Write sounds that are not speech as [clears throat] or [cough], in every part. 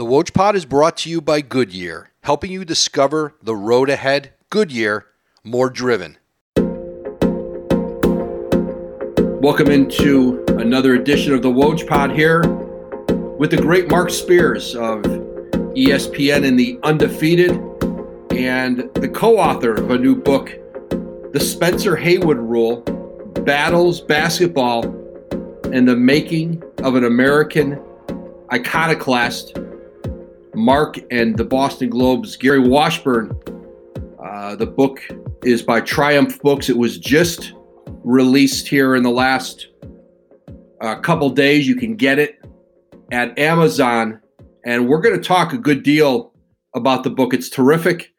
The Woj Pod is brought to you by Goodyear, helping you discover the road ahead. Goodyear, more driven. Welcome into another edition of the Woj Pod here with the great Marc Spears of ESPN and the Undefeated, and the co author of a new book, The Spencer Haywood Rule Battles, Basketball, and the Making of an American Iconoclast. Marc and the Boston Globe's Gary Washburn. Uh, the book is by Triumph Books. It was just released here in the last uh, couple days. You can get it at Amazon. And we're going to talk a good deal about the book. It's terrific.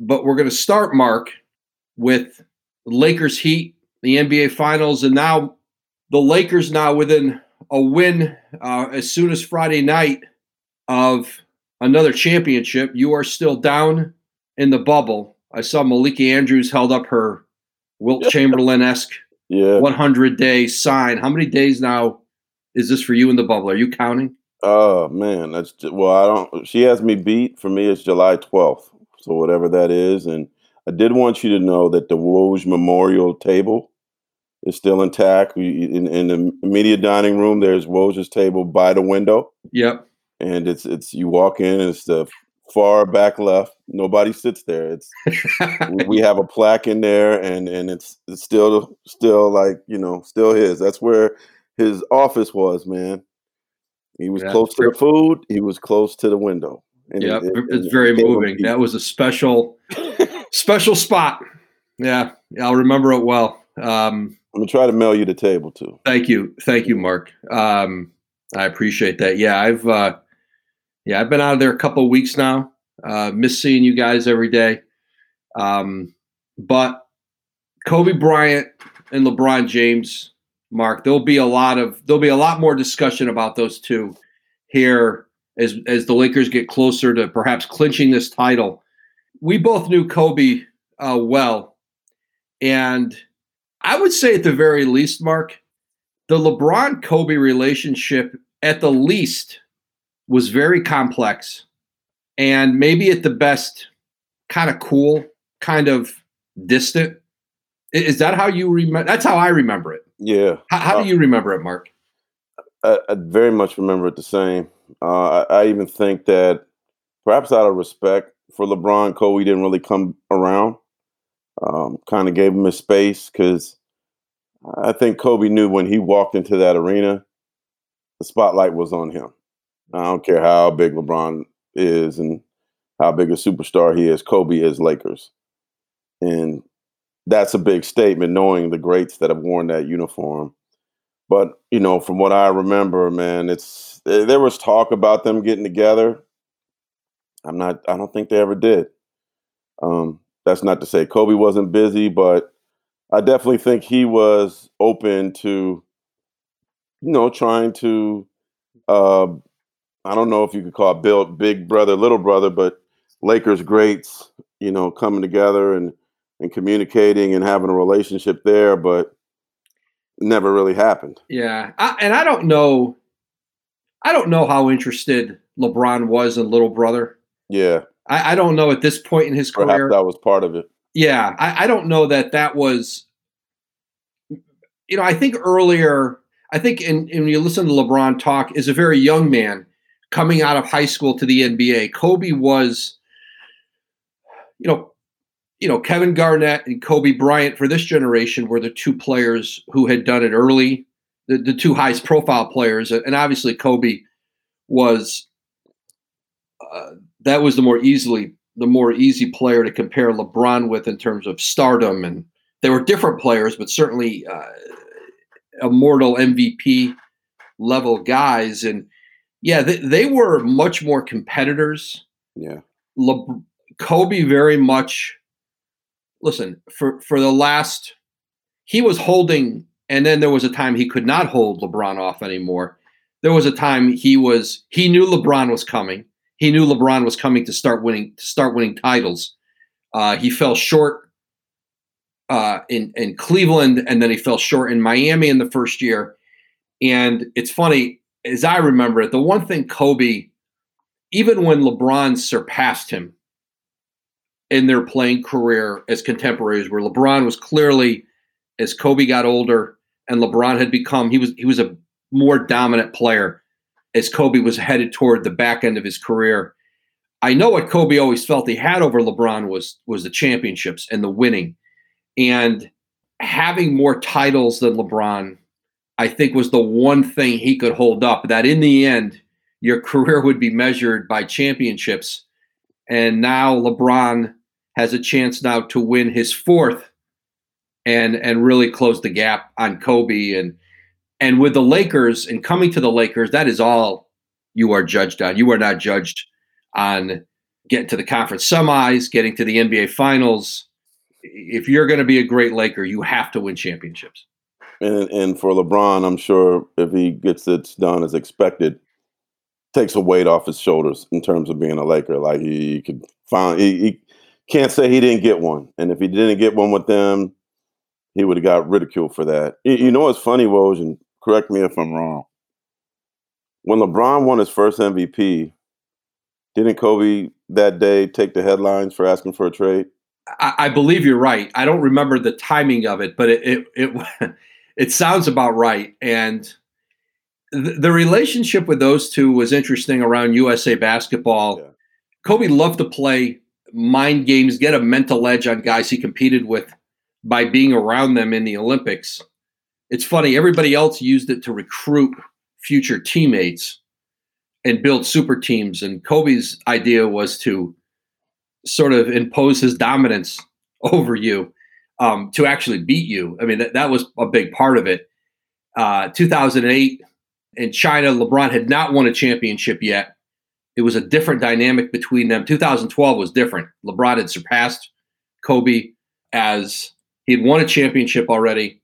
But we're going to start, Marc, with Lakers Heat, the NBA Finals, and now the Lakers now within a win uh, as soon as Friday night of another championship. You are still down in the bubble. I saw Malika Andrews held up her Wilt Chamberlain esque Yeah. 100 day sign. How many days now is this for you in the bubble? Are you counting? Oh man, that's well. I don't. She has me beat. For me, it's July twelfth. So whatever that is, and I did want you to know that the Woj Memorial table is still intact. We in, in the media dining room. There's Woj's table by the window, Yep. And it's it's you walk in. and It's the far back left. Nobody sits there. It's we- have a [laughs] plaque in there, and and it's it's still still like you know still his. That's where his office was, man. He was Yeah, close to the food. He was close to the window. And Yep. it- it- It's it very moving. That was a special, [laughs] special spot. Yeah. yeah, I'll remember it well. Um, I'm gonna try to mail you the table too. Thank you, thank you, Marc. Um, I appreciate that. Yeah, I've uh, yeah, I've been out of there a couple of weeks now. Uh, miss seeing you guys every day. Um, but Kobe Bryant and LeBron James, Marc, there'll be a lot of there'll be a lot more discussion about those two here as as the Lakers get closer to perhaps clinching this title. We both knew Kobe uh, well, and I would say at the very least, Marc, the LeBron Kobe relationship at the least was very complex and maybe at the best kind of cool, kind of distant. Is that how you remember? That's how I remember it. Yeah, How, how Uh, do you remember it, Marc? I, I very much remember it the same. Uh, I, I even think that perhaps out of respect for LeBron, Kobe didn't really come around. Um, kind of gave him his space because I think Kobe knew when he walked into that arena, the spotlight was on him. I don't care how big LeBron is and how big a superstar he is. Kobe is Lakers, and that's a big statement. Knowing the greats that have worn that uniform, but you know, from what I remember, man, it's eh, there was talk about them getting together. I'm not. I don't think they ever did. Um, that's not to say Kobe wasn't busy, but I definitely think he was open to, you know, trying to. Uh, I don't know if you could call it build big brother, little brother, but Lakers greats, you know, coming together and and communicating and having a relationship there, but never really happened. Yeah, I, and I don't know. I don't know how interested LeBron was in little brother. Yeah, I, I don't know at this point in his perhaps career. that was part of it. Yeah, I, I don't know that that was. You know, I think earlier, I think in, in when you listen to LeBron talk, as a very young man coming out of high school to the NBA, Kobe was, you know, you know Kevin Garnett and Kobe Bryant for this generation were the two players who had done it early, the, the two highest profile players, and obviously Kobe was uh, that was the more easily the more easy player to compare LeBron with in terms of stardom, and they were different players, but certainly uh, immortal MVP level guys. And yeah, they, they were much more competitors. Yeah, Le- Kobe very much. Listen for for the last, he was holding, and then there was a time he could not hold LeBron off anymore. There was a time he was he knew LeBron was coming. He knew LeBron was coming to start winning to start winning titles. Uh, he fell short uh, in in Cleveland, and then he fell short in Miami in the first year. And it's funny as I remember it. The one thing Kobe, even when LeBron surpassed him in their playing career as contemporaries, where LeBron was clearly, as Kobe got older and LeBron had become, he was he was a more dominant player as Kobe was headed toward the back end of his career. I know what Kobe always felt he had over LeBron was was the championships and the winning. And having more titles than LeBron, I think was the one thing he could hold up that in the end your career would be measured by championships. And now LeBron has a chance now to win his fourth and and really close the gap on Kobe and and with the Lakers and coming to the Lakers, that is all you are judged on. You are not judged on getting to the conference semis, getting to the NBA finals. If you're going to be a great Laker, you have to win championships. And and for LeBron, I'm sure if he gets it done as expected, takes a weight off his shoulders in terms of being a Laker. Like he, he could find he, he can't say he didn't get one. And if he didn't get one with them, he would have got ridiculed for that. You, know what's funny, Woj, and correct me if I'm wrong. When LeBron won his first MVP, didn't Kobe that day take the headlines for asking for a trade? I, I believe you're right. I don't remember the timing of it, but it it it, [laughs] it sounds about right. And the, the, relationship with those two was interesting around USA basketball. Yeah. Kobe loved to play mind games, get a mental edge on guys he competed with by being around them in the Olympics. It's funny, everybody else used it to recruit future teammates and build super teams. And Kobe's idea was to sort of impose his dominance [laughs] over you um, to actually beat you. I mean, that, that was a big part of it. Uh, 2008 in China, LeBron had not won a championship yet. It was a different dynamic between them. 2012 was different. LeBron had surpassed Kobe as he had won a championship already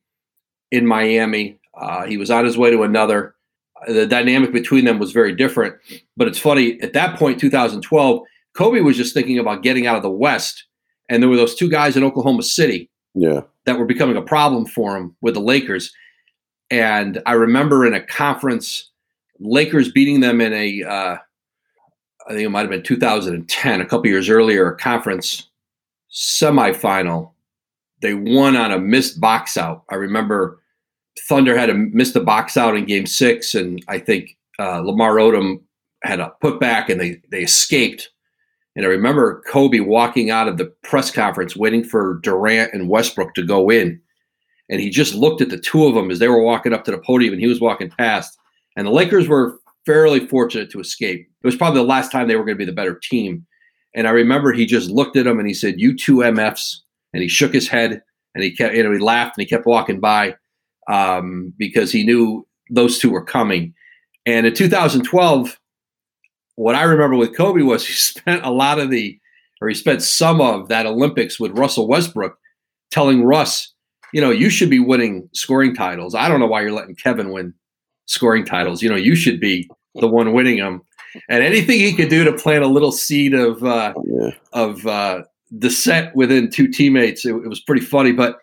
in Miami. Uh, he was on his way to another. The dynamic between them was very different. But it's funny, at that point, 2012, Kobe was just thinking about getting out of the West. And there were those two guys in Oklahoma City yeah. that were becoming a problem for him with the Lakers. And I remember in a conference, Lakers beating them in a, uh, I think it might have been 2010, a couple years earlier, a conference semifinal. They won on a missed box out. I remember Thunder had a missed a box out in Game Six, and I think uh, Lamar Odom had a putback, and they they escaped. And I remember Kobe walking out of the press conference, waiting for Durant and Westbrook to go in, and he just looked at the two of them as they were walking up to the podium, and he was walking past. And the Lakers were fairly fortunate to escape. It was probably the last time they were going to be the better team. And I remember he just looked at them and he said, "You two MFs," and he shook his head and he kept, you know, he laughed and he kept walking by um, because he knew those two were coming. And in 2012, what I remember with Kobe was he [laughs] spent a lot of the, or he spent some of that Olympics with Russell Westbrook, telling Russ, you know, you should be winning scoring titles. I don't know why you're letting Kevin win scoring titles. You know, you should be the one winning them. And anything he could do to plant a little seed of uh, yeah. of uh, dissent within two teammates, it, it was pretty funny. But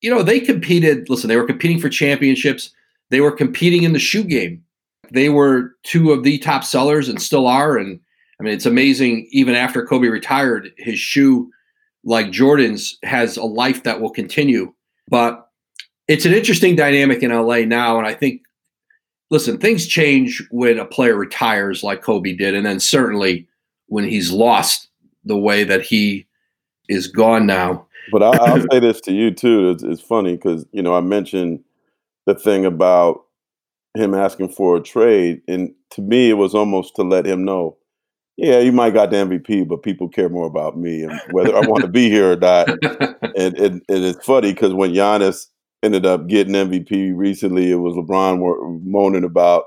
you know, they competed. Listen, they were competing for championships. They were competing in the shoe game. They were two of the top sellers and still are. And I mean, it's amazing. Even after Kobe retired, his shoe, like Jordan's, has a life that will continue. But it's an interesting dynamic in LA now. And I think listen, things change when a player retires like Kobe did, and then certainly when he's lost the way that he is gone now. But I'll, I'll say this to you too. It's, it's funny because you know I mentioned the thing about him asking for a trade, and to me it was almost to let him know, yeah, you might got the MVP, but people care more about me and whether I want to be here or not. and, and, and it's funny because when Giannis ended up getting MVP recently. It was LeBron moaning about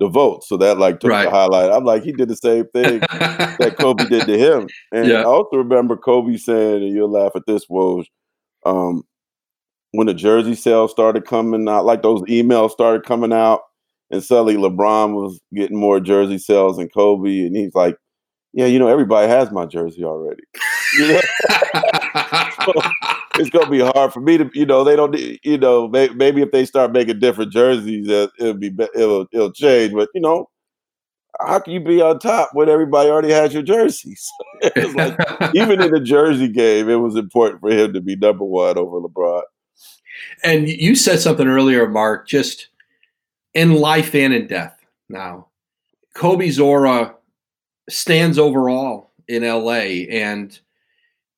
the vote, so that like took right. the highlight. I'm like, he did the same thing that Kobe did to him. And yeah. I also remember Kobe saying, and you'll laugh at this, Woj, um, when the jersey sales started coming out, like those emails started coming out, and suddenly LeBron was getting more jersey sales than Kobe, and he's like, "Yeah, you know, everybody has my jersey already." [laughs] You know? so, it's gonna be hard for me to, you know, they don't, you know, maybe if they start making different jerseys, it'll be, it'll, it'll change. But you know, how can you be on top when everybody already has your jerseys? [laughs] like, even in the jersey game, it was important for him to be number one over LeBron. And you said something earlier, Marc, just in life and in death. Now, Kobe's aura stands overall in LA, and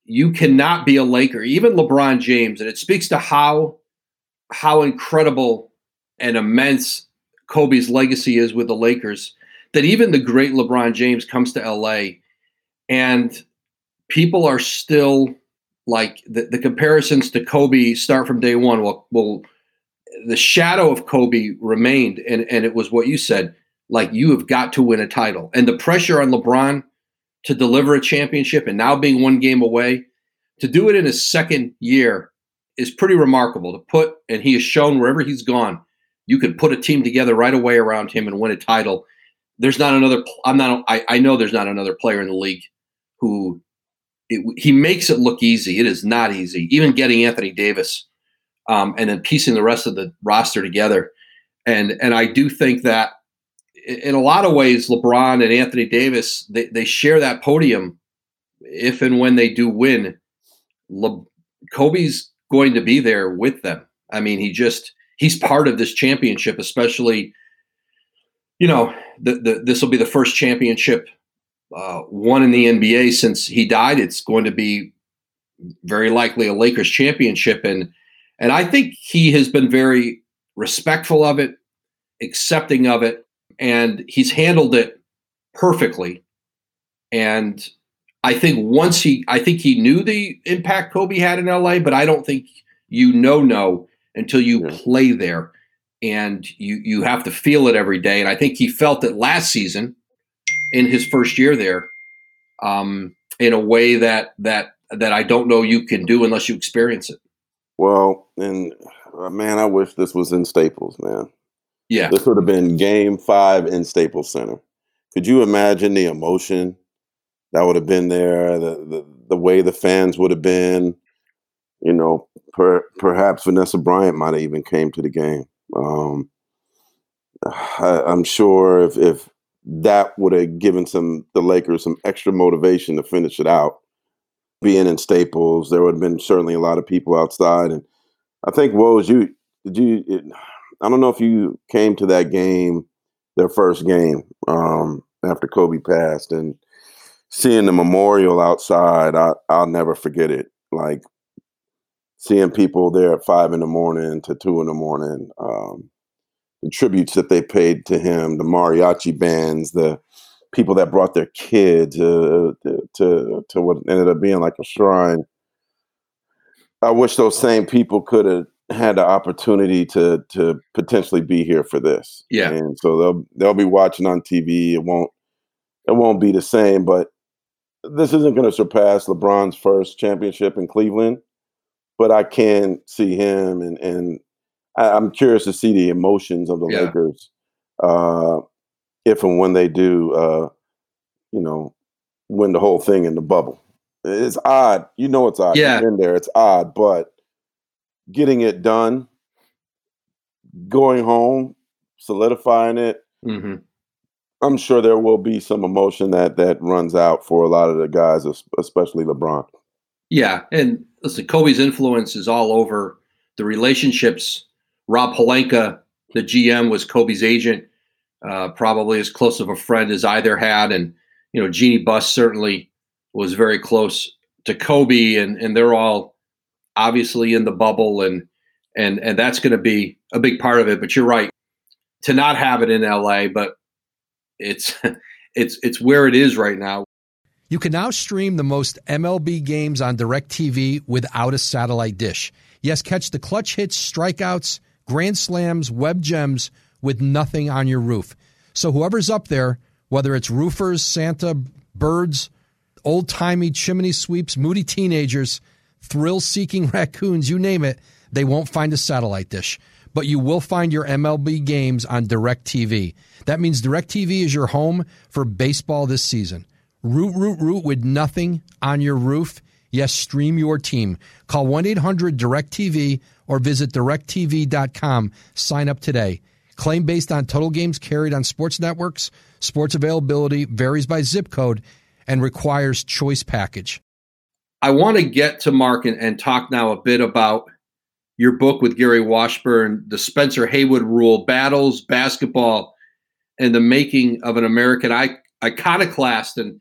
you cannot be a Laker, even LeBron James, and it speaks to how how incredible and immense Kobe's legacy is with the Lakers that even the great LeBron James comes to LA and people are still like the, the comparisons to Kobe start from day one. Well, well, the shadow of Kobe remained, and and it was what you said. Like you have got to win a title, and the pressure on LeBron to deliver a championship, and now being one game away, to do it in his second year is pretty remarkable. To put, and he has shown wherever he's gone, you can put a team together right away around him and win a title. There's not another. I'm not. I, I know there's not another player in the league who it, he makes it look easy. It is not easy. Even getting Anthony Davis um, and then piecing the rest of the roster together. And and I do think that in a lot of ways, LeBron and Anthony Davis they, they share that podium if and when they do win. Le, Kobe's going to be there with them. I mean, he just he's part of this championship, especially. You know, the, the, this will be the first championship uh, won in the NBA since he died. It's going to be very likely a Lakers championship, and and I think he has been very respectful of it, accepting of it, and he's handled it perfectly. And I think once he, I think he knew the impact Kobe had in LA, but I don't think you know no until you yeah. play there, and you you have to feel it every day. And I think he felt it last season in his first year there, um, in a way that that that I don't know you can do unless you experience it. Well, and uh, man, I wish this was in Staples, man. Yeah, this would have been Game Five in Staples Center. Could you imagine the emotion that would have been there? The the, the way the fans would have been. You know, per, perhaps Vanessa Bryant might have even came to the game. Um, I, am sure if, if that would have given some the Lakers some extra motivation to finish it out. Being in Staples, there would have been certainly a lot of people outside, and I think Woj, you did you? It, I don't know if you came to that game, their first game um, after Kobe passed, and seeing the memorial outside, I, I'll never forget it. Like seeing people there at five in the morning to two in the morning. Um, the tributes that they paid to him, the mariachi bands, the people that brought their kids uh, to to what ended up being like a shrine. I wish those same people could have had the opportunity to to potentially be here for this. Yeah, and so they'll they'll be watching on TV. It won't it won't be the same, but this isn't going to surpass LeBron's first championship in Cleveland. But I can see him and and I, am curious to see the emotions of the yeah. Lakers uh, if and when they do, uh, you know, win the whole thing in the bubble. It's odd, you know, it's odd. Yeah, in there, it's odd, but getting it done, going home, solidifying it. Mm-hmm. I'm sure there will be some emotion that that runs out for a lot of the guys, especially LeBron. Yeah, and listen, Kobe's influence is all over the relationships Rob Pelinka, the GM, was Kobe's agent, uh, probably as close of a friend as either had. And, you know, Jeanie Buss certainly was very close to Kobe, and, and they're all obviously in the bubble, and and and that's going to be a big part of it. But you're right to not have it in LA, but it's [laughs] it's it's where it is right now. You can now stream the most MLB games on DirecTV without a satellite dish. Yes, catch the clutch hits, strikeouts grand slams, web gems with nothing on your roof. So whoever's up there, whether it's roofers, Santa, birds, old timey chimney sweeps, moody teenagers, thrill seeking [laughs] raccoons, you name it, they won't find a satellite dish. But you will find your MLB games on DirecTV. That means DirecTV is your home for baseball this season. Root, root, root with nothing on your roof. Yes, stream your team. Call 1 800 DirecTV or visit directv.com. Sign up today. Claim based on total games carried on sports networks. Sports availability varies by zip code and requires choice package. I want to get to Marc and, and talk now a bit about your book with Gary Washburn, The Spencer Haywood Rule Battles, Basketball, and the Making of an American Iconoclast. And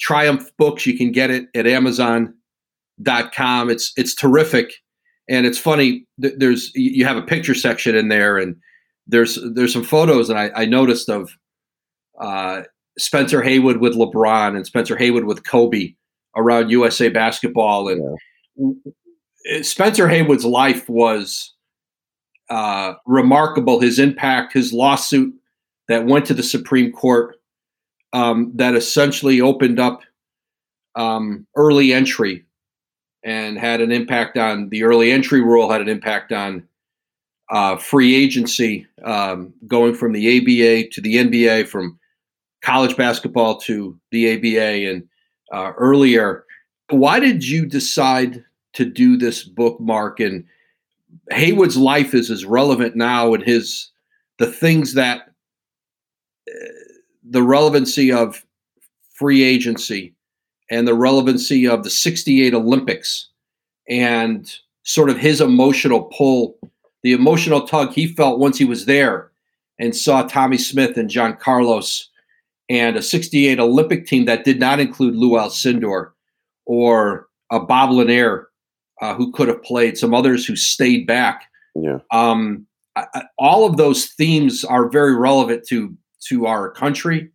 Triumph Books, you can get it at Amazon.com. It's, it's terrific. And it's funny, there's you have a picture section in there, and there's there's some photos that I, I noticed of uh, Spencer Haywood with LeBron and Spencer Haywood with Kobe around USA basketball. And yeah. Spencer Haywood's life was uh, remarkable. His impact, his lawsuit that went to the Supreme Court, um, that essentially opened up um, early entry and had an impact on the early entry rule, had an impact on uh, free agency, um, going from the ABA to the NBA, from college basketball to the ABA, and uh, earlier. Why did you decide to do this bookmark? And Haywood's life is as relevant now, and his the things that uh, the relevancy of free agency and the relevancy of the 68 Olympics and sort of his emotional pull, the emotional tug he felt once he was there and saw Tommie Smith and John Carlos and a 68 Olympic team that did not include Lou Alcindor or a Bob Lanier uh, who could have played, some others who stayed back. Yeah. Um, I, I, all of those themes are very relevant to to our country,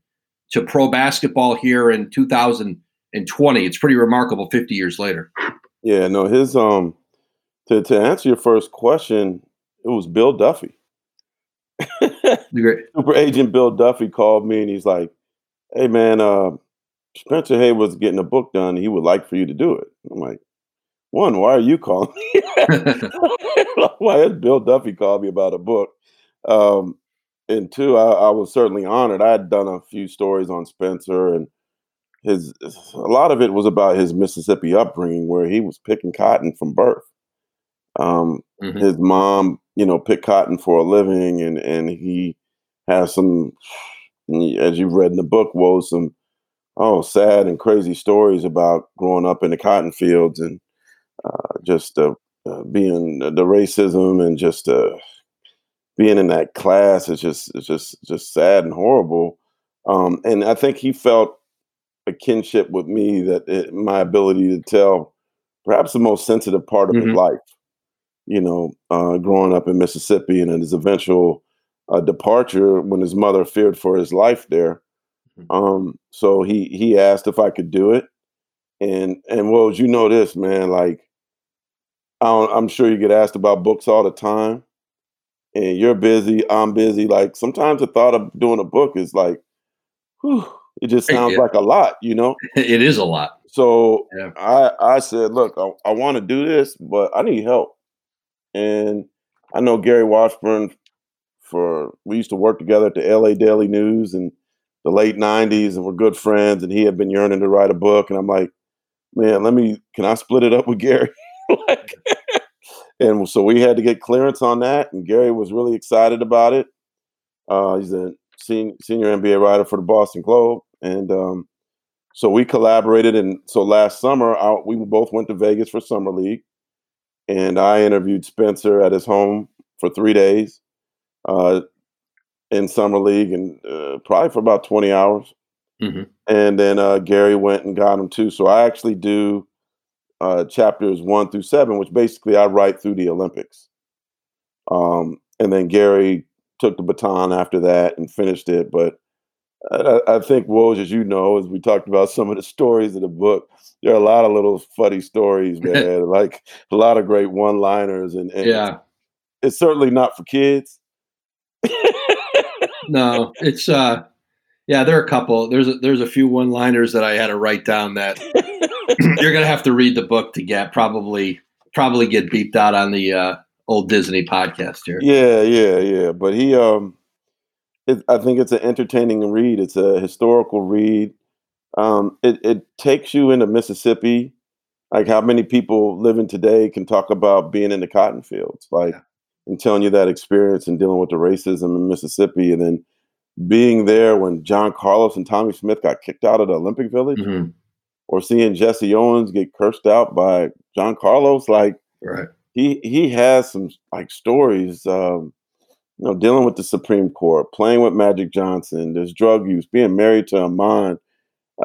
to pro basketball here in 2020. It's pretty remarkable 50 years later. Yeah, no, his um to to answer your first question, it was Bill Duffy. [laughs] Super agent Bill Duffy called me and he's like, Hey man, uh Spencer Haywood's getting a book done. He would like for you to do it. I'm like, one, why are you calling me? [laughs] [laughs] why has Bill Duffy called me about a book? Um, and two, I, I, was certainly honored. I had done a few stories on Spencer, and his a lot of it was about his Mississippi upbringing, where he was picking cotton from birth. Um, mm-hmm. His mom, you know, picked cotton for a living, and and he has some, as you've read in the book, was some oh sad and crazy stories about growing up in the cotton fields and uh, just uh, uh, being the racism and just uh, being in that class is just it's just just sad and horrible. Um, and I think he felt a kinship with me that it, my ability to tell perhaps the most sensitive part of mm-hmm. his life. You know, uh, growing up in Mississippi and his eventual uh, departure when his mother feared for his life there. Mm-hmm. Um, so he he asked if I could do it, and and well, you know this man, like I'm sure you get asked about books all the time, and you're busy, I'm busy. Like sometimes the thought of doing a book is like, whew, it just sounds yeah. like a lot, you know. [laughs] It is a lot. So yeah. I I said, look, I, I want to do this, but I need help, and I know Gary Washburn. For we used to work together at the LA Daily News in the late '90s, and we're good friends. And he had been yearning to write a book, and I'm like, man, let me. Can I split it up with Gary? [laughs] like, and so we had to get clearance on that, and Gary was really excited about it. Uh, he's a senior, senior NBA writer for the Boston Globe, and um, so we collaborated. And so last summer, I, we both went to Vegas for summer league, and I interviewed Spencer at his home for three days uh, in summer league, and uh, probably for about twenty hours. Mm-hmm. And then uh, Gary went and got him too. So I actually do uh, chapters one through seven, which basically I write through the Olympics. Um, and then Gary took the baton after that and finished it. But I, I think, Woj, as you know, as we talked about some of the stories in the book, there are a lot of little funny stories, [laughs] man. like a lot of great one-liners, and, and yeah, it's, it's certainly not for kids. [laughs] no, it's uh, yeah, there are a couple. There's a, there's a few one-liners that I had to write down that [laughs] you're gonna have to read the book to get probably probably get beeped out on the uh, old Disney podcast here. Yeah, yeah, yeah. But he, um, it, I think it's an entertaining read. It's a historical read. Um, it it takes you into Mississippi, like how many people living today can talk about being in the cotton fields. Like, yeah. And telling you that experience and dealing with the racism in Mississippi, and then being there when John Carlos and Tommie Smith got kicked out of the Olympic Village, mm-hmm. or seeing Jesse Owens get cursed out by John Carlos, like right. he he has some like stories. Um, you know, dealing with the Supreme Court, playing with Magic Johnson, there's drug use, being married to Iman.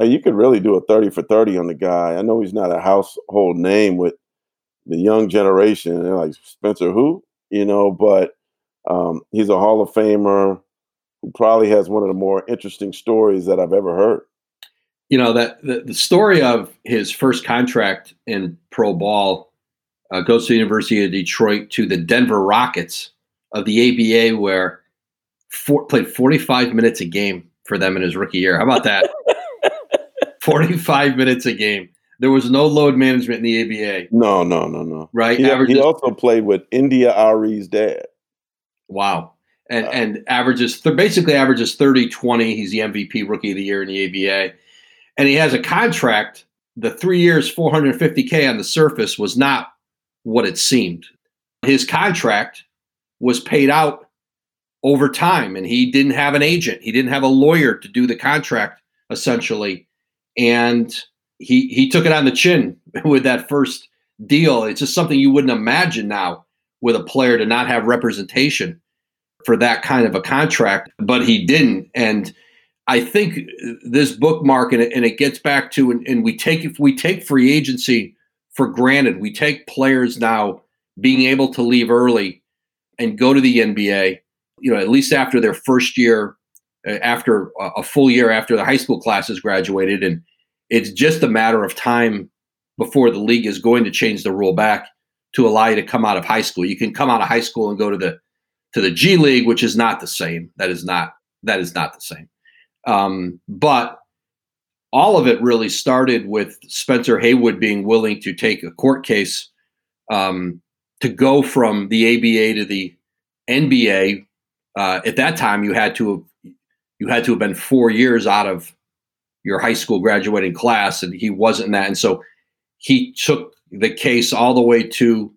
Uh, you could really do a 30 for 30 on the guy. I know he's not a household name with the young generation. They're like, Spencer, who? You know, but um, he's a Hall of Famer who probably has one of the more interesting stories that I've ever heard. You know, that the, the story of his first contract in pro ball uh, goes to the University of Detroit to the Denver Rockets of the ABA, where for, played 45 minutes a game for them in his rookie year. How about that? [laughs] 45 minutes a game. There was no load management in the ABA. No, no, no, no. Right. He, he also played with India.Arie's dad. Wow. And, uh, and averages th- basically averages 30 20. He's the MVP rookie of the year in the ABA. And he has a contract. The three years, 450K on the surface was not what it seemed. His contract was paid out over time and he didn't have an agent he didn't have a lawyer to do the contract essentially and he he took it on the chin [laughs] with that first deal it's just something you wouldn't imagine now with a player to not have representation for that kind of a contract but he didn't and i think this bookmark and it, and it gets back to and, and we take if we take free agency for granted we take players now being able to leave early and go to the NBA, you know, at least after their first year, uh, after a full year after the high school classes graduated. And it's just a matter of time before the league is going to change the rule back to allow you to come out of high school. You can come out of high school and go to the to the G League, which is not the same. That is not that is not the same. Um, but all of it really started with Spencer Haywood being willing to take a court case um, to go from the ABA to the NBA, uh, at that time you had to have you had to have been four years out of your high school graduating class, and he wasn't that, and so he took the case all the way to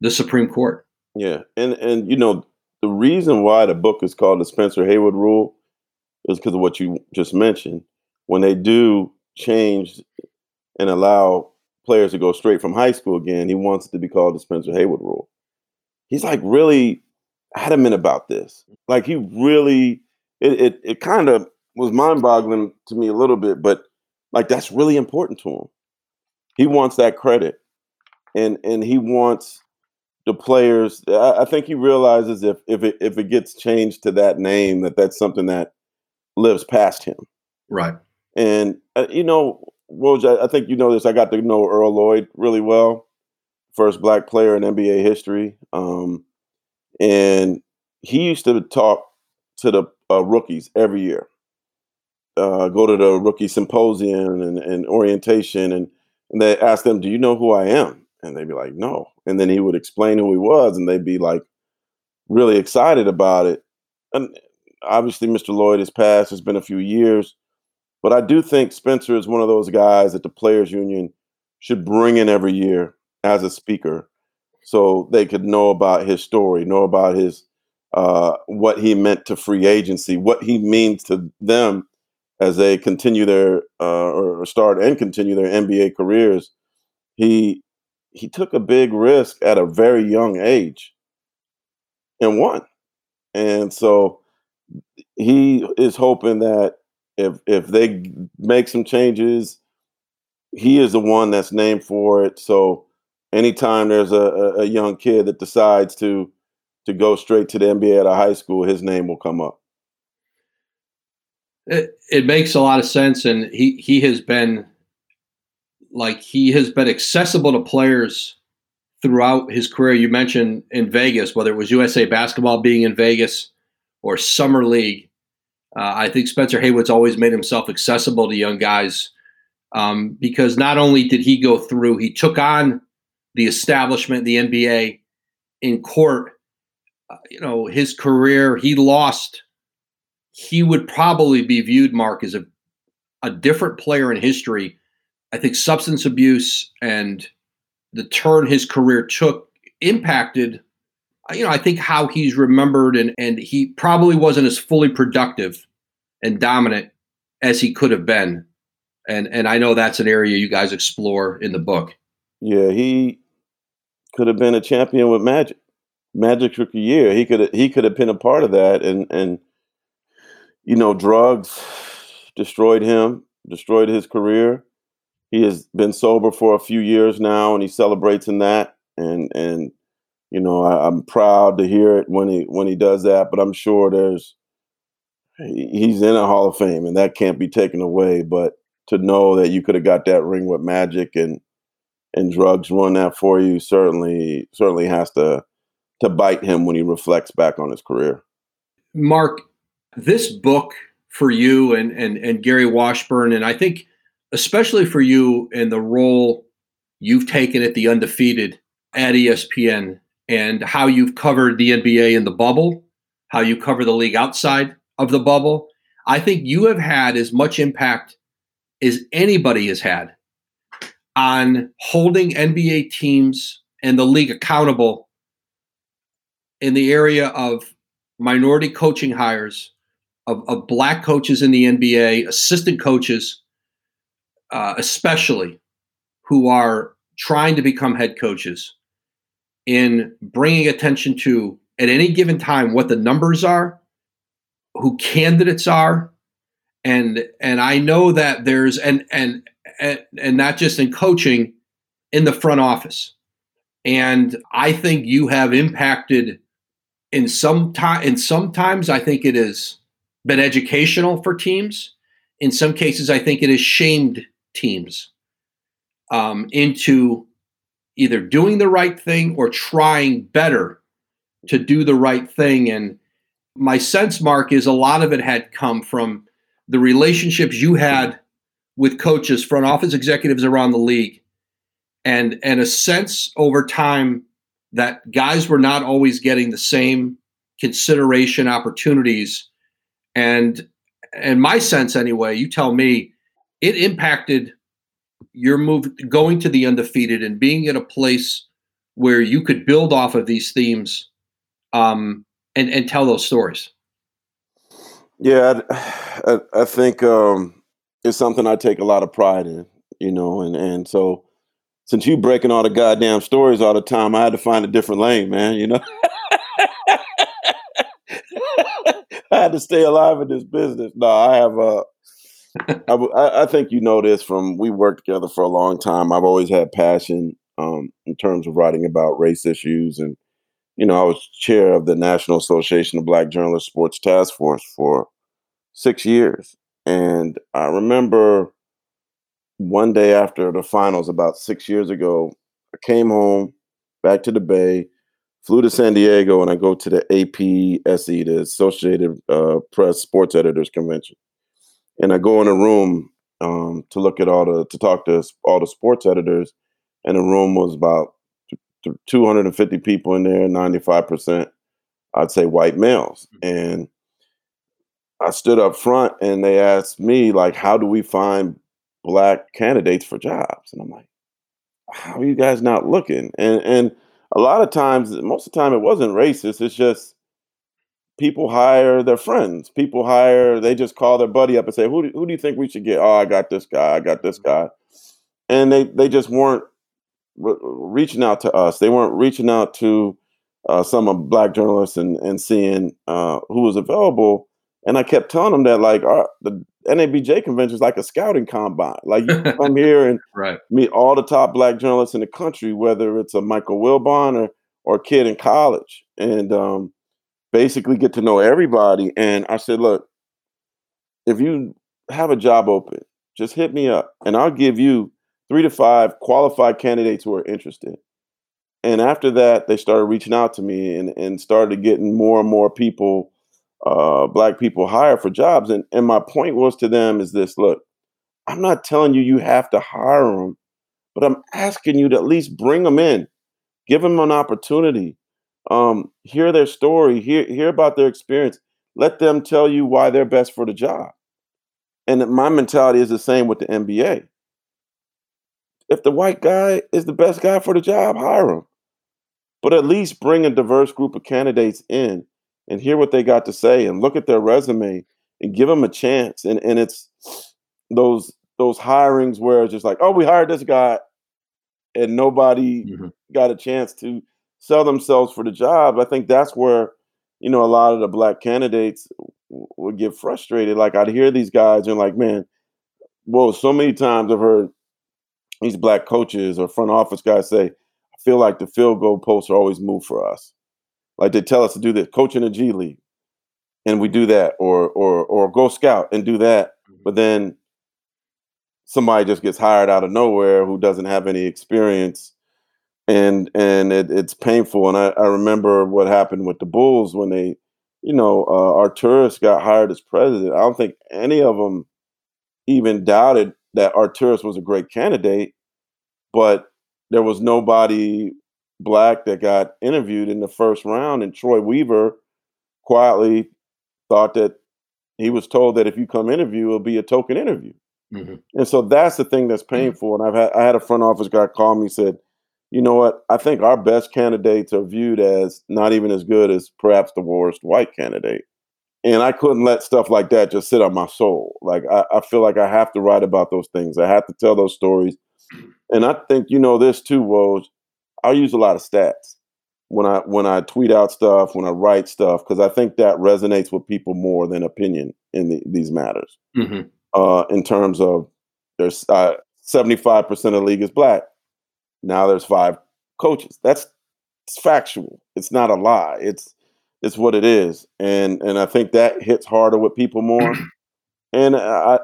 the Supreme Court. Yeah, and and you know the reason why the book is called the Spencer Haywood Rule is because of what you just mentioned. When they do change and allow players to go straight from high school again. He wants it to be called the Spencer Haywood rule. He's like really adamant about this. Like he really, it it, it kind of was mind boggling to me a little bit, but like that's really important to him. He wants that credit, and and he wants the players. I, I think he realizes if if it if it gets changed to that name, that that's something that lives past him. Right. And uh, you know, Woj, I think you know this. I got to know Earl Lloyd really well, first black player in NBA history. Um, and he used to talk to the uh, rookies every year. Uh, go to the rookie symposium and, and orientation, and, and they ask them, "Do you know who I am?" And they'd be like, "No." And then he would explain who he was, and they'd be like, really excited about it. And obviously, Mr. Lloyd has passed. It's been a few years, but I do think Spencer is one of those guys that the players union should bring in every year as a speaker so they could know about his story, know about his uh, what he meant to free agency, what he means to them as they continue their uh, or start and continue their NBA careers. He he took a big risk at a very young age and won. And so he is hoping that if if they make some changes, he is the one that's named for it. So anytime there's a, a young kid that decides to to go straight to the NBA at a high school, his name will come up. It, it makes a lot of sense, and he he has been like he has been accessible to players throughout his career. You mentioned in Vegas, whether it was USA Basketball being in Vegas or Summer League, uh, I think Spencer Haywood's always made himself accessible to young guys um, because not only did he go through, he took on the establishment, the NBA in court. Uh, you know, his career, he lost. He would probably be viewed, Marc, as a, a different player in history. I think substance abuse and the turn his career took impacted you know, I think how he's remembered and and he probably wasn't as fully productive and dominant as he could have been. And and I know that's an area you guys explore in the book. Yeah, he could have been a champion with Magic. Magic rookie year. He could have he could have been a part of that and and you know, drugs destroyed him, destroyed his career. He has been sober for a few years now and he celebrates in that and and you know, I, am proud to hear it when he when he does that. But I'm sure there's he's in a Hall of Fame, and that can't be taken away. But to know that you could have got that ring with Magic and and drugs run that for you certainly certainly has to to bite him when he reflects back on his career. Marc, this book for you and and and Gary Washburn, and I think especially for you and the role you've taken at the undefeated at ESPN and how you've covered the NBA in the bubble, how you cover the league outside of the bubble. I think you have had as much impact as anybody has had on holding NBA teams and the league accountable in the area of minority coaching hires, of, of black coaches in the NBA, assistant coaches, uh, especially who are trying to become head coaches in bringing attention to at any given time what the numbers are, who candidates are, and and I know that there's and and and, and not just in coaching, in the front office, and I think you have impacted in some time. In sometimes I think it has been educational for teams. In some cases, I think it has shamed teams um, into either doing the right thing or trying better to do the right thing. And my sense, Marc, is a lot of it had come from the relationships you had with coaches, front office executives around the league, and and a sense over time that guys were not always getting the same consideration opportunities. And and my sense anyway, you tell me, it impacted your move going to the undefeated and being in a place where you could build off of these themes um, and and tell those stories. Yeah, I, I think um, it's something I take a lot of pride in, you know, and and so since you breaking all the goddamn stories all the time, I had to find a different lane, man. You know, [laughs] [laughs] I had to stay alive in this business. No, I have [laughs] a I, I, think you know this from we worked together for a long time. I've always had passion um, in terms of writing about race issues, and you know, I was chair of the National Association of Black Journalists Sports Task Force for six years, and I remember one day after the finals about six years ago, I came home back to the Bay, flew to San Diego, and I go to the APSE, the Associated uh, Press Sports Editors Convention and I go in a room um, to look at all the to talk to all the sports editors, and the room was about 250 people in there, 95 percent, I'd say white males, mm-hmm. and I stood up front and they asked me like, "How do we find black candidates for jobs?" And I'm like, "How are you guys not looking?" And and a lot of times, most of the time, it wasn't racist. It's just people hire their friends. People hire, they just call their buddy up and say, who do, who do you think we should get? Oh, I got this guy. I got this guy. And they, they just weren't re- reaching out to us. They weren't reaching out to uh, some of black journalists and, and seeing uh, who was available. And I kept telling them that like our, the NABJ convention is like a scouting combine. Like you come here and [laughs] right. meet all the top black journalists in the country, whether it's a Michael Wilbon or or a kid in college. And um, basically get to know everybody. And I said, look, if you have a job open, just hit me up and I'll give you three to five qualified candidates who are interested. And after that, they started reaching out to me and, and started getting more and more people, uh, black people hire for jobs. And, and my point was to them is this look, I'm not telling you you have to hire them, but I'm asking you to at least bring them in, give them an opportunity um, hear their story, hear hear about their experience. Let them tell you why they're best for the job. And my mentality is the same with the NBA. If the white guy is the best guy for the job, hire him. but at least bring a diverse group of candidates in and hear what they got to say and look at their resume and give them a chance. And and it's those those hirings where it's just like, oh, we hired this guy, and nobody mm-hmm. got a chance to sell themselves for the job. I think that's where you know a lot of the black candidates would get frustrated. Like I'd hear these guys and like, man, well, so many times I've heard these black coaches or front office guys say, I feel like the field goal posts are always moved for us. Like they tell us to do this, coach in the G League, and we do that, or or or go scout and do that. Mm-hmm. But then somebody just gets hired out of nowhere who doesn't have any experience and and it, it's painful and I, I remember what happened with the bulls when they you know uh, arturas got hired as president i don't think any of them even doubted that arturas was a great candidate but there was nobody black that got interviewed in the first round and troy weaver quietly thought that he was told that if you come interview it'll be a token interview Mm-hmm. And so that's the thing that's mm-hmm. painful. And I've had I had a front office guy call me said, you know what? I think our best candidates are viewed as not even as good as perhaps the worst white candidate. And I couldn't let stuff like that just sit on my soul. Like I, I feel like I have to write about those things. I have to tell those stories. And I think you know this too, Woj. I use a lot of stats when I when I tweet out stuff, when I write stuff, because I think that resonates with people more than opinion in the, these matters. Mm-hmm uh, in terms of there's uh, 75% of the league is black. Now there's five coaches. That's it's factual. It's not a lie. It's it's what it is, and and I think that hits harder with people more. [clears throat] and I,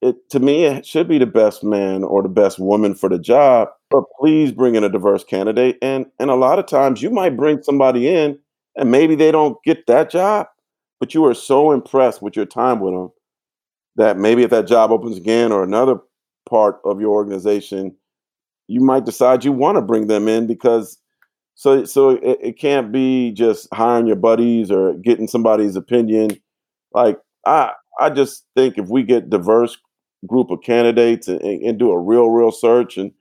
it to me, it should be the best man or the best woman for the job. But please bring in a diverse candidate. And and a lot of times you might bring somebody in, and maybe they don't get that job, but you are so impressed with your time with them that maybe if that job opens again or another part of your organization, you might decide you want to bring them in because so so it, it can't be just hiring your buddies or getting somebody's opinion. Like I I just think if we get diverse group of candidates and, and, and do a real real search and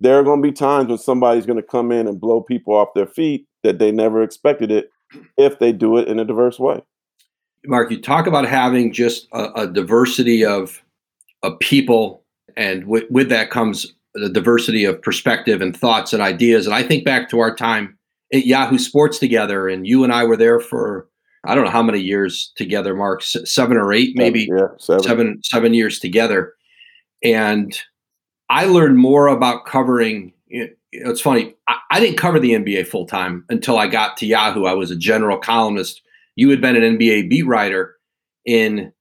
there are going to be times when somebody's going to come in and blow people off their feet that they never expected it if they do it in a diverse way. Marc, you talk about having just a, a diversity of of people, and w- with that comes the diversity of perspective and thoughts and ideas. And I think back to our time at Yahoo Sports together, and you and I were there for I don't know how many years together, Marc, seven or eight, maybe yeah, seven. seven seven years together. And I learned more about covering. It's funny. I, I didn't cover the NBA full time until I got to Yahoo. I was a general columnist you had been an NBA beat writer in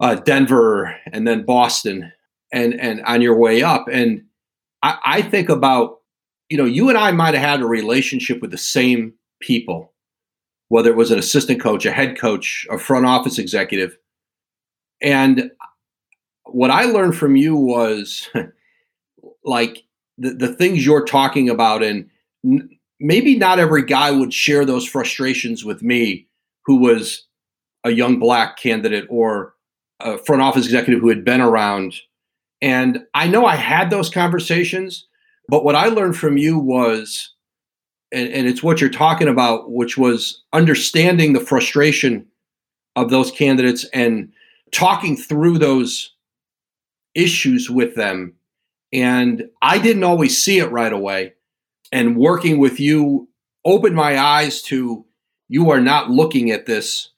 uh, Denver and then Boston, and and on your way up. And I, I think about you know you and I might have had a relationship with the same people, whether it was an assistant coach, a head coach, a front office executive, and what I learned from you was [laughs] like the, the things you're talking about and maybe not every guy would share those frustrations with me who was a young black candidate or a front office executive who had been around. And I know I had those conversations, but what I learned from you was, and, and it's what you're talking about, which was understanding the frustration of those candidates and talking through those issues with them. And I didn't always see it right away. And working with you opened my eyes to you are not looking at this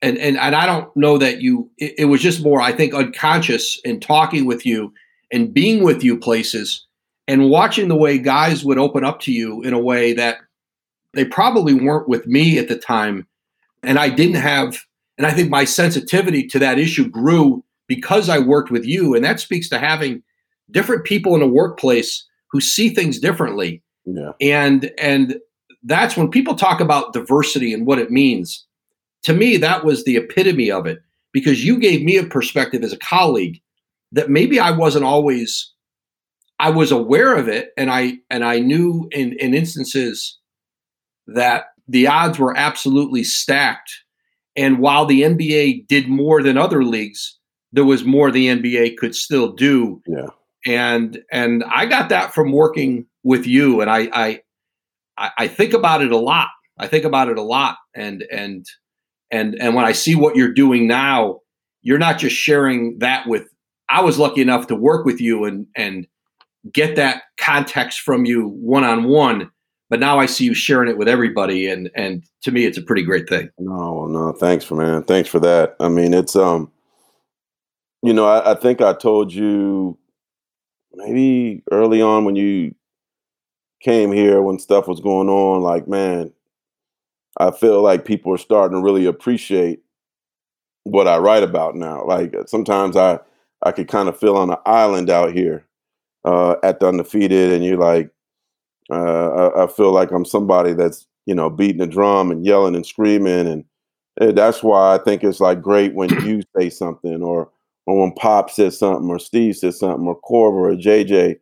and and, and i don't know that you it, it, was just more i think unconscious in talking with you and being with you places and watching the way guys would open up to you in a way that they probably weren't with me at the time and i didn't have and i think my sensitivity to that issue grew because i worked with you and that speaks to having different people in a workplace who see things differently yeah. and and that's when people talk about diversity and what it means. To me, that was the epitome of it because you gave me a perspective as a colleague that maybe I wasn't always I was aware of it and I and I knew in, in instances that the odds were absolutely stacked. And while the NBA did more than other leagues, there was more the NBA could still do. Yeah. And and I got that from working with you. And I I I, I think about it a lot. I think about it a lot, and and and and when I see what you're doing now, you're not just sharing that with. I was lucky enough to work with you and and get that context from you one on one but now I see you sharing it with everybody, and and to me, it's a pretty great thing. No, no, thanks for man, thanks for that. I mean, it's um, you know, I, I think I told you maybe early on when you came here when stuff was going on, like man, I feel like people are starting to really appreciate what I write about now. Like sometimes I I could kind of feel on an island out here uh, at the undefeated, and you're like, uh, I, I, feel like I'm somebody that's you know beating the drum and yelling and screaming, and, and that's why I think it's like great when [clears throat] you say something, or or when Pop says something, or Steve says something, or Korver or JJ,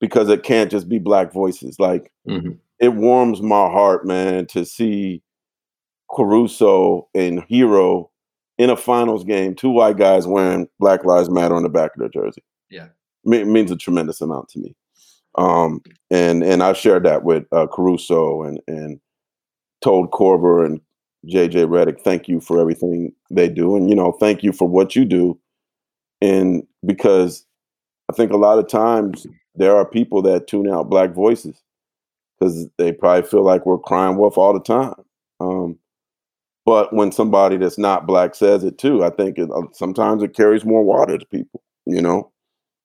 because it can't just be black voices. Like mm-hmm. it warms my heart, man, to see Caruso and Herro in a finals game, two white guys wearing Black Lives Matter on the back of their jersey. Yeah, means a tremendous amount to me. Um, and and I shared that with uh, Caruso and and told Korver and JJ Redick, thank you for everything they do, and you know, thank you for what you do. And because I think a lot of times there are people that tune out black voices because they probably feel like we're crying wolf all the time. Um, but when somebody that's not black says it too, I think it, uh, sometimes it carries more water to people. You know,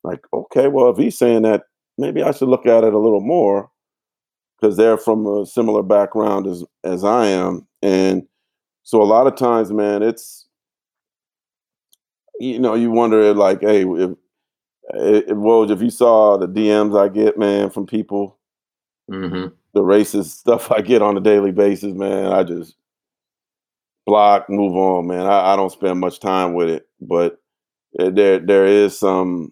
like okay, well, if he's saying that maybe I should look at it a little more because they're from a similar background as as I am, and so a lot of times, man, it's you know you wonder like, hey, if, if Woj, if you saw the DMs I get, man, from people, mm-hmm. the racist [laughs] stuff I get on a daily basis, man, I just block, move on, man. I, I don't spend much time with it, but eh, there there is some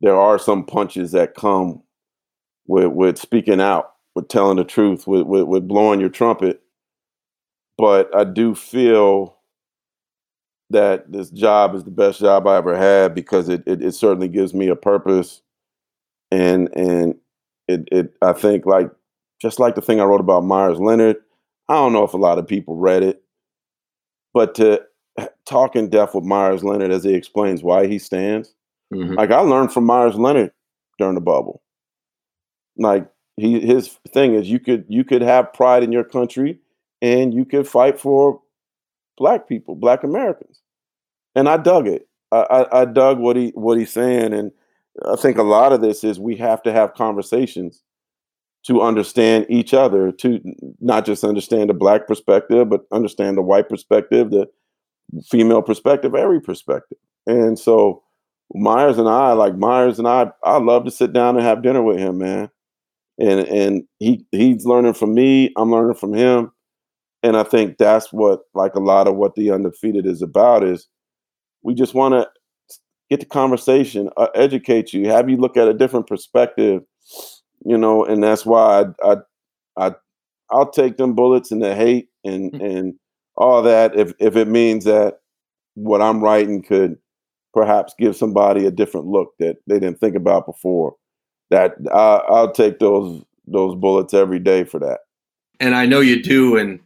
there are some punches that come with with speaking out, with telling the truth, with with, with blowing your trumpet. But I do feel that this job is the best job I ever had because it, it, it certainly gives me a purpose and and it it I think like just like the thing I wrote about Meyers Leonard, I don't know if a lot of people read it, but to talk in depth with Meyers Leonard as he explains why he stands, Mm-hmm. Like I learned from Meyers Leonard during the bubble. Like he his thing is you could you could have pride in your country and you could fight for black people, black Americans. And I dug it. I, I, I dug what he what he's saying. And I think a lot of this is we have to have conversations to understand each other, to not just understand the black perspective, but understand the white perspective, the female perspective, every perspective. And so Meyers and I, like Meyers and I, I love to sit down and have dinner with him, man. And and he he's learning from me, I'm learning from him. And I think that's what like a lot of what the undefeated is about is we just want to get the conversation, uh, educate you, have you look at a different perspective, you know, and that's why I I, I I'll take them bullets and the hate and mm. and all that if if it means that what I'm writing could perhaps give somebody a different look that they didn't think about before. That I, I'll take those those bullets every day for that. And I know you do. And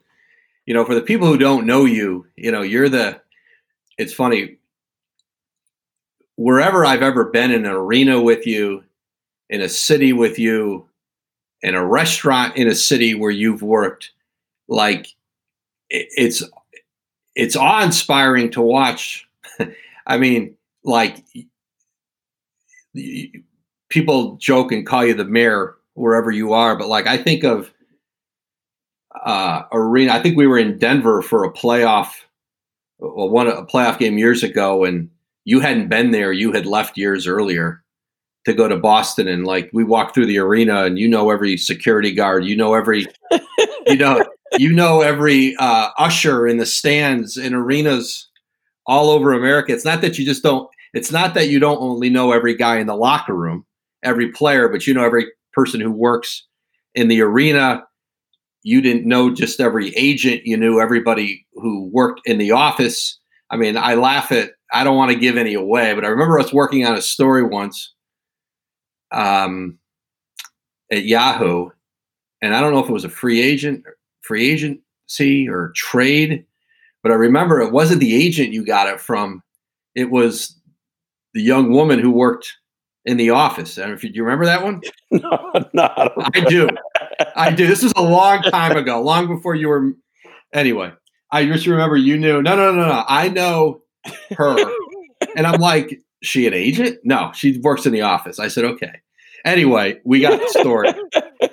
you know, for the people who don't know you, you know, you're the. It's funny. Wherever I've ever been in an arena with you, in a city with you, in a restaurant in a city where you've worked, like it's it's awe inspiring to watch. [laughs] I mean, like people joke and call you the mayor wherever you are, but like I think of uh, arena. I think we were in Denver for a playoff, well, one a playoff game years ago, and you hadn't been there. You had left years earlier to go to Boston, and like we walked through the arena, and you know every security guard, you know every, [laughs] you know, you know every uh, usher in the stands in arenas all over America. It's not that you just don't. It's not that you don't only know every guy in the locker room, every player, but you know every person who works in the arena. You didn't know just every agent. You knew everybody who worked in the office. I mean, I laugh at. I don't want to give any away, but I remember us working on a story once um, at Yahoo, and I don't know if it was a free agent, free agency or trade, but I remember it wasn't the agent you got it from. It was the young woman who worked in the office. I don't know if you, do you remember that one? [laughs] no, no, I, I do. I do. This was a long time ago, long before you were. Anyway, I just remember you knew. No, no, no, no. I know her, and I'm like, she an agent? No, she works in the office. I said, okay. Anyway, we got the story,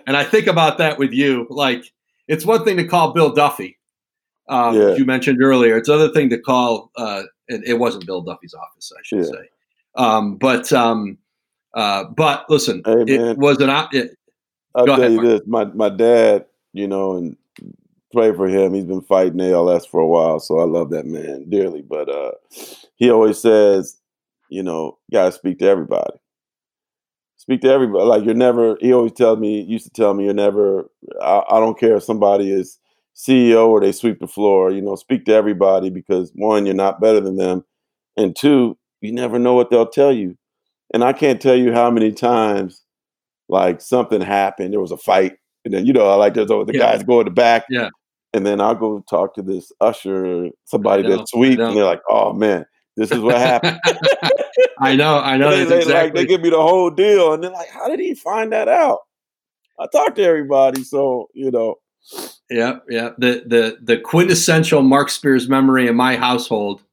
and I think about that with you. Like, it's one thing to call Bill Duffy, um, yeah. you mentioned earlier. It's another thing to call. Uh, it, it, wasn't Bill Duffy's office, I should yeah. say. Um, but um, uh, but listen, hey, it was an. It, I'll tell ahead, you Marc. this: my my dad, you know, and pray for him. He's been fighting ALS for a while, so I love that man dearly. But uh, he always says, you know, you gotta speak to everybody. Speak to everybody. Like you're never. He always tells me. Used to tell me you're never. I, I don't care if somebody is CEO or they sweep the floor. You know, speak to everybody because one, you're not better than them, and two, you never know what they'll tell you. And I can't tell you how many times like something happened. There was a fight, and then you know, I like there's all the yeah. guys go in the back, yeah, and then I'll go talk to this usher, somebody that's sweet, and they're like, "Oh man, this is what happened." [laughs] I know, I [laughs] know. they, they, exactly. like, they give me the whole deal, and they're like, "How did he find that out?" I talked to everybody, so you know. Yeah, yeah. The the the quintessential Marc Spears memory in my household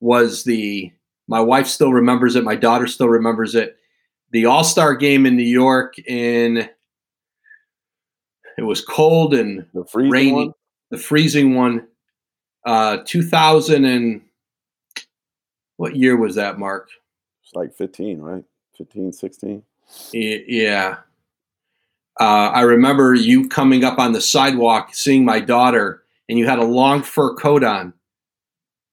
was the. My wife still remembers it. My daughter still remembers it the All Star game in New York in it was cold and the freezing rainy. One? The freezing one, uh, 2000 and what year was that, Marc? It's like 15, right? 15, 16. Yeah. Uh, I remember you coming up on the sidewalk, seeing my daughter, and you had a long fur coat on,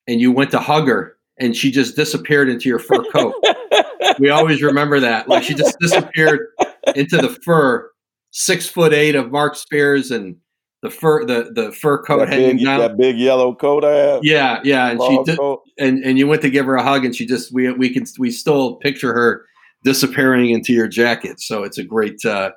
and you went to hug her, and she just disappeared into your fur coat. [laughs] we always remember that. Like she just disappeared into the fur, six foot eight of Marc Spears and the fur the the fur coat that hanging big, down. That big yellow coat I have. Yeah, yeah. And she did, and and you went to give her a hug and she just we we can we still picture her disappearing into your jacket. So it's a great uh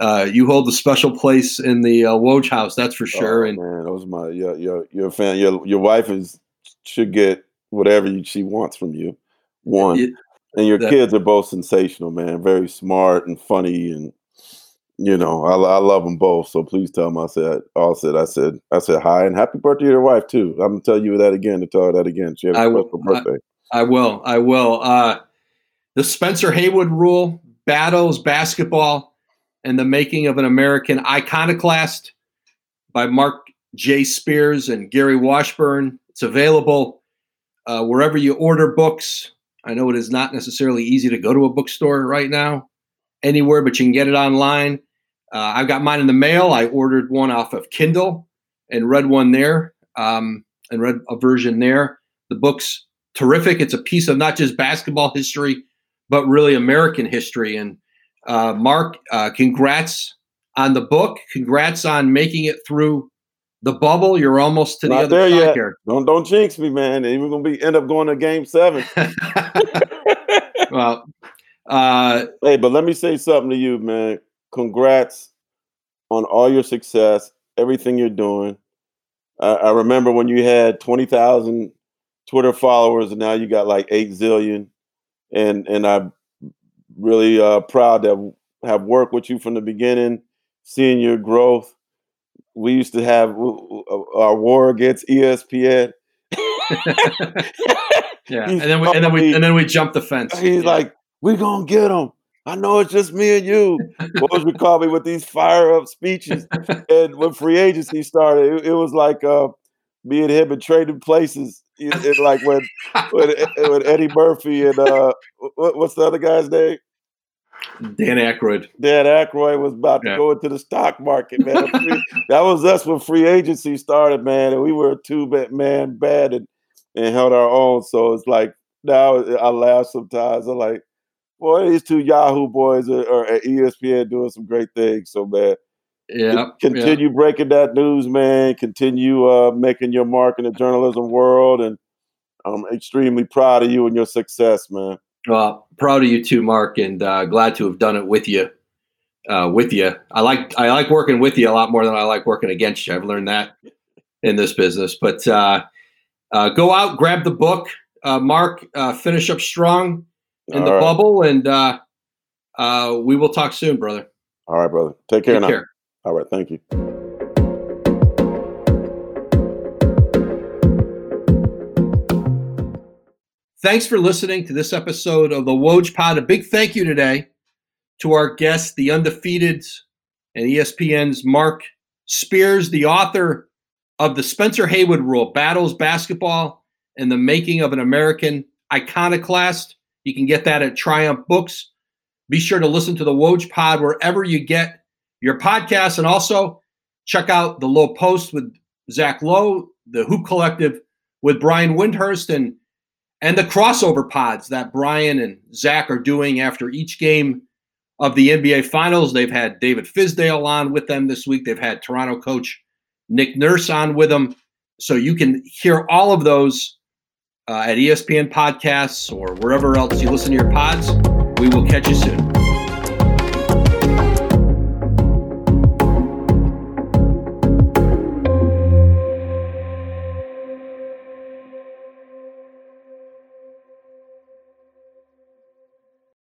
uh, you hold a special place in the uh, Woj house, that's for sure. Oh, and man, that was my your your your fan. Your your wife is should get whatever you, she wants from you. One, it, and your that, kids are both sensational, man. Very smart and funny, and you know, I, I love them both. So please tell them I said, all said, I said, I said hi and happy birthday to your wife too. I'm gonna tell you that again to tell her that again. She had a I special will, birthday. I, I, will. I will. Uh, the Spencer Haywood rule battles basketball and the making of an American iconoclast by Marc J. Spears and Gary Washburn. It's available uh, wherever you order books. I know it is not necessarily easy to go to a bookstore right now, anywhere, but you can get it online. Uh, I've got mine in the mail. I ordered one off of Kindle and read one there um, and read a version there. The book's terrific. It's a piece of not just basketball history, but really American history. And uh, Marc, uh, congrats on the book. Congrats on making it through the bubble. You're almost to the other side yet. here. Don't don't jinx me, man. And we're gonna be end up going to game seven. [laughs] well, uh, hey, but let me say something to you, man. Congrats on all your success, everything you're doing. I, I remember when you had twenty thousand Twitter followers, and now you got like eight zillion. And and I'm really uh, proud to have worked with you from the beginning, seeing your growth we used to have our war against ESPN. [laughs] yeah, and then we and then we and then we jumped the fence. He's yeah. like, "We're gonna get him." I know it's just me and you. What would call me with these fire up speeches? [laughs] and when free agency started, it, it was like uh, me and him in trading places. It, like when, when when Eddie Murphy and uh, what, what's the other guy's name? Dan Aykroyd. Dan Aykroyd was about yeah. to go into the stock market, man. [laughs] that was us when free agency started, man, and we were a two man bad and, and held our own. So it's like now I laugh sometimes. I'm like, boy, these two Yahoo boys are, are at ESPN doing some great things. So man, yeah, continue yeah. breaking that news, man. Continue uh, making your mark in the journalism world, and I'm extremely proud of you and your success, man. Well, proud of you too, Marc, and uh, glad to have done it with you. uh, with you. I like I like working with you a lot more than I like working against you. I've learned that [laughs] in this business. But uh, uh, go out, grab the book, uh, Marc, uh, finish up strong in All the right. bubble, and uh, we will talk soon, brother. All right, brother. Take care Take now. Care. All right, thank you. Thanks for listening to this episode of the Woj Pod. A big thank you today to our guest, the undefeated and ESPN's Marc Spears, the author of the Spencer Haywood Rule Battles Basketball and the Making of an American Iconoclast. You can get that at Triumph Books. Be sure to listen to the Woj Pod wherever you get your podcast, And also check out the Low Post with Zach Lowe, the Hoop Collective with Brian Windhorst, and and the crossover pods that Brian and Zach are doing after each game of the NBA Finals. They've had David Fizdale on with them this week. They've had Toronto coach Nick Nurse on with them. So you can hear all of those uh, at ESPN Podcasts or wherever else you listen to your pods. We will catch you soon.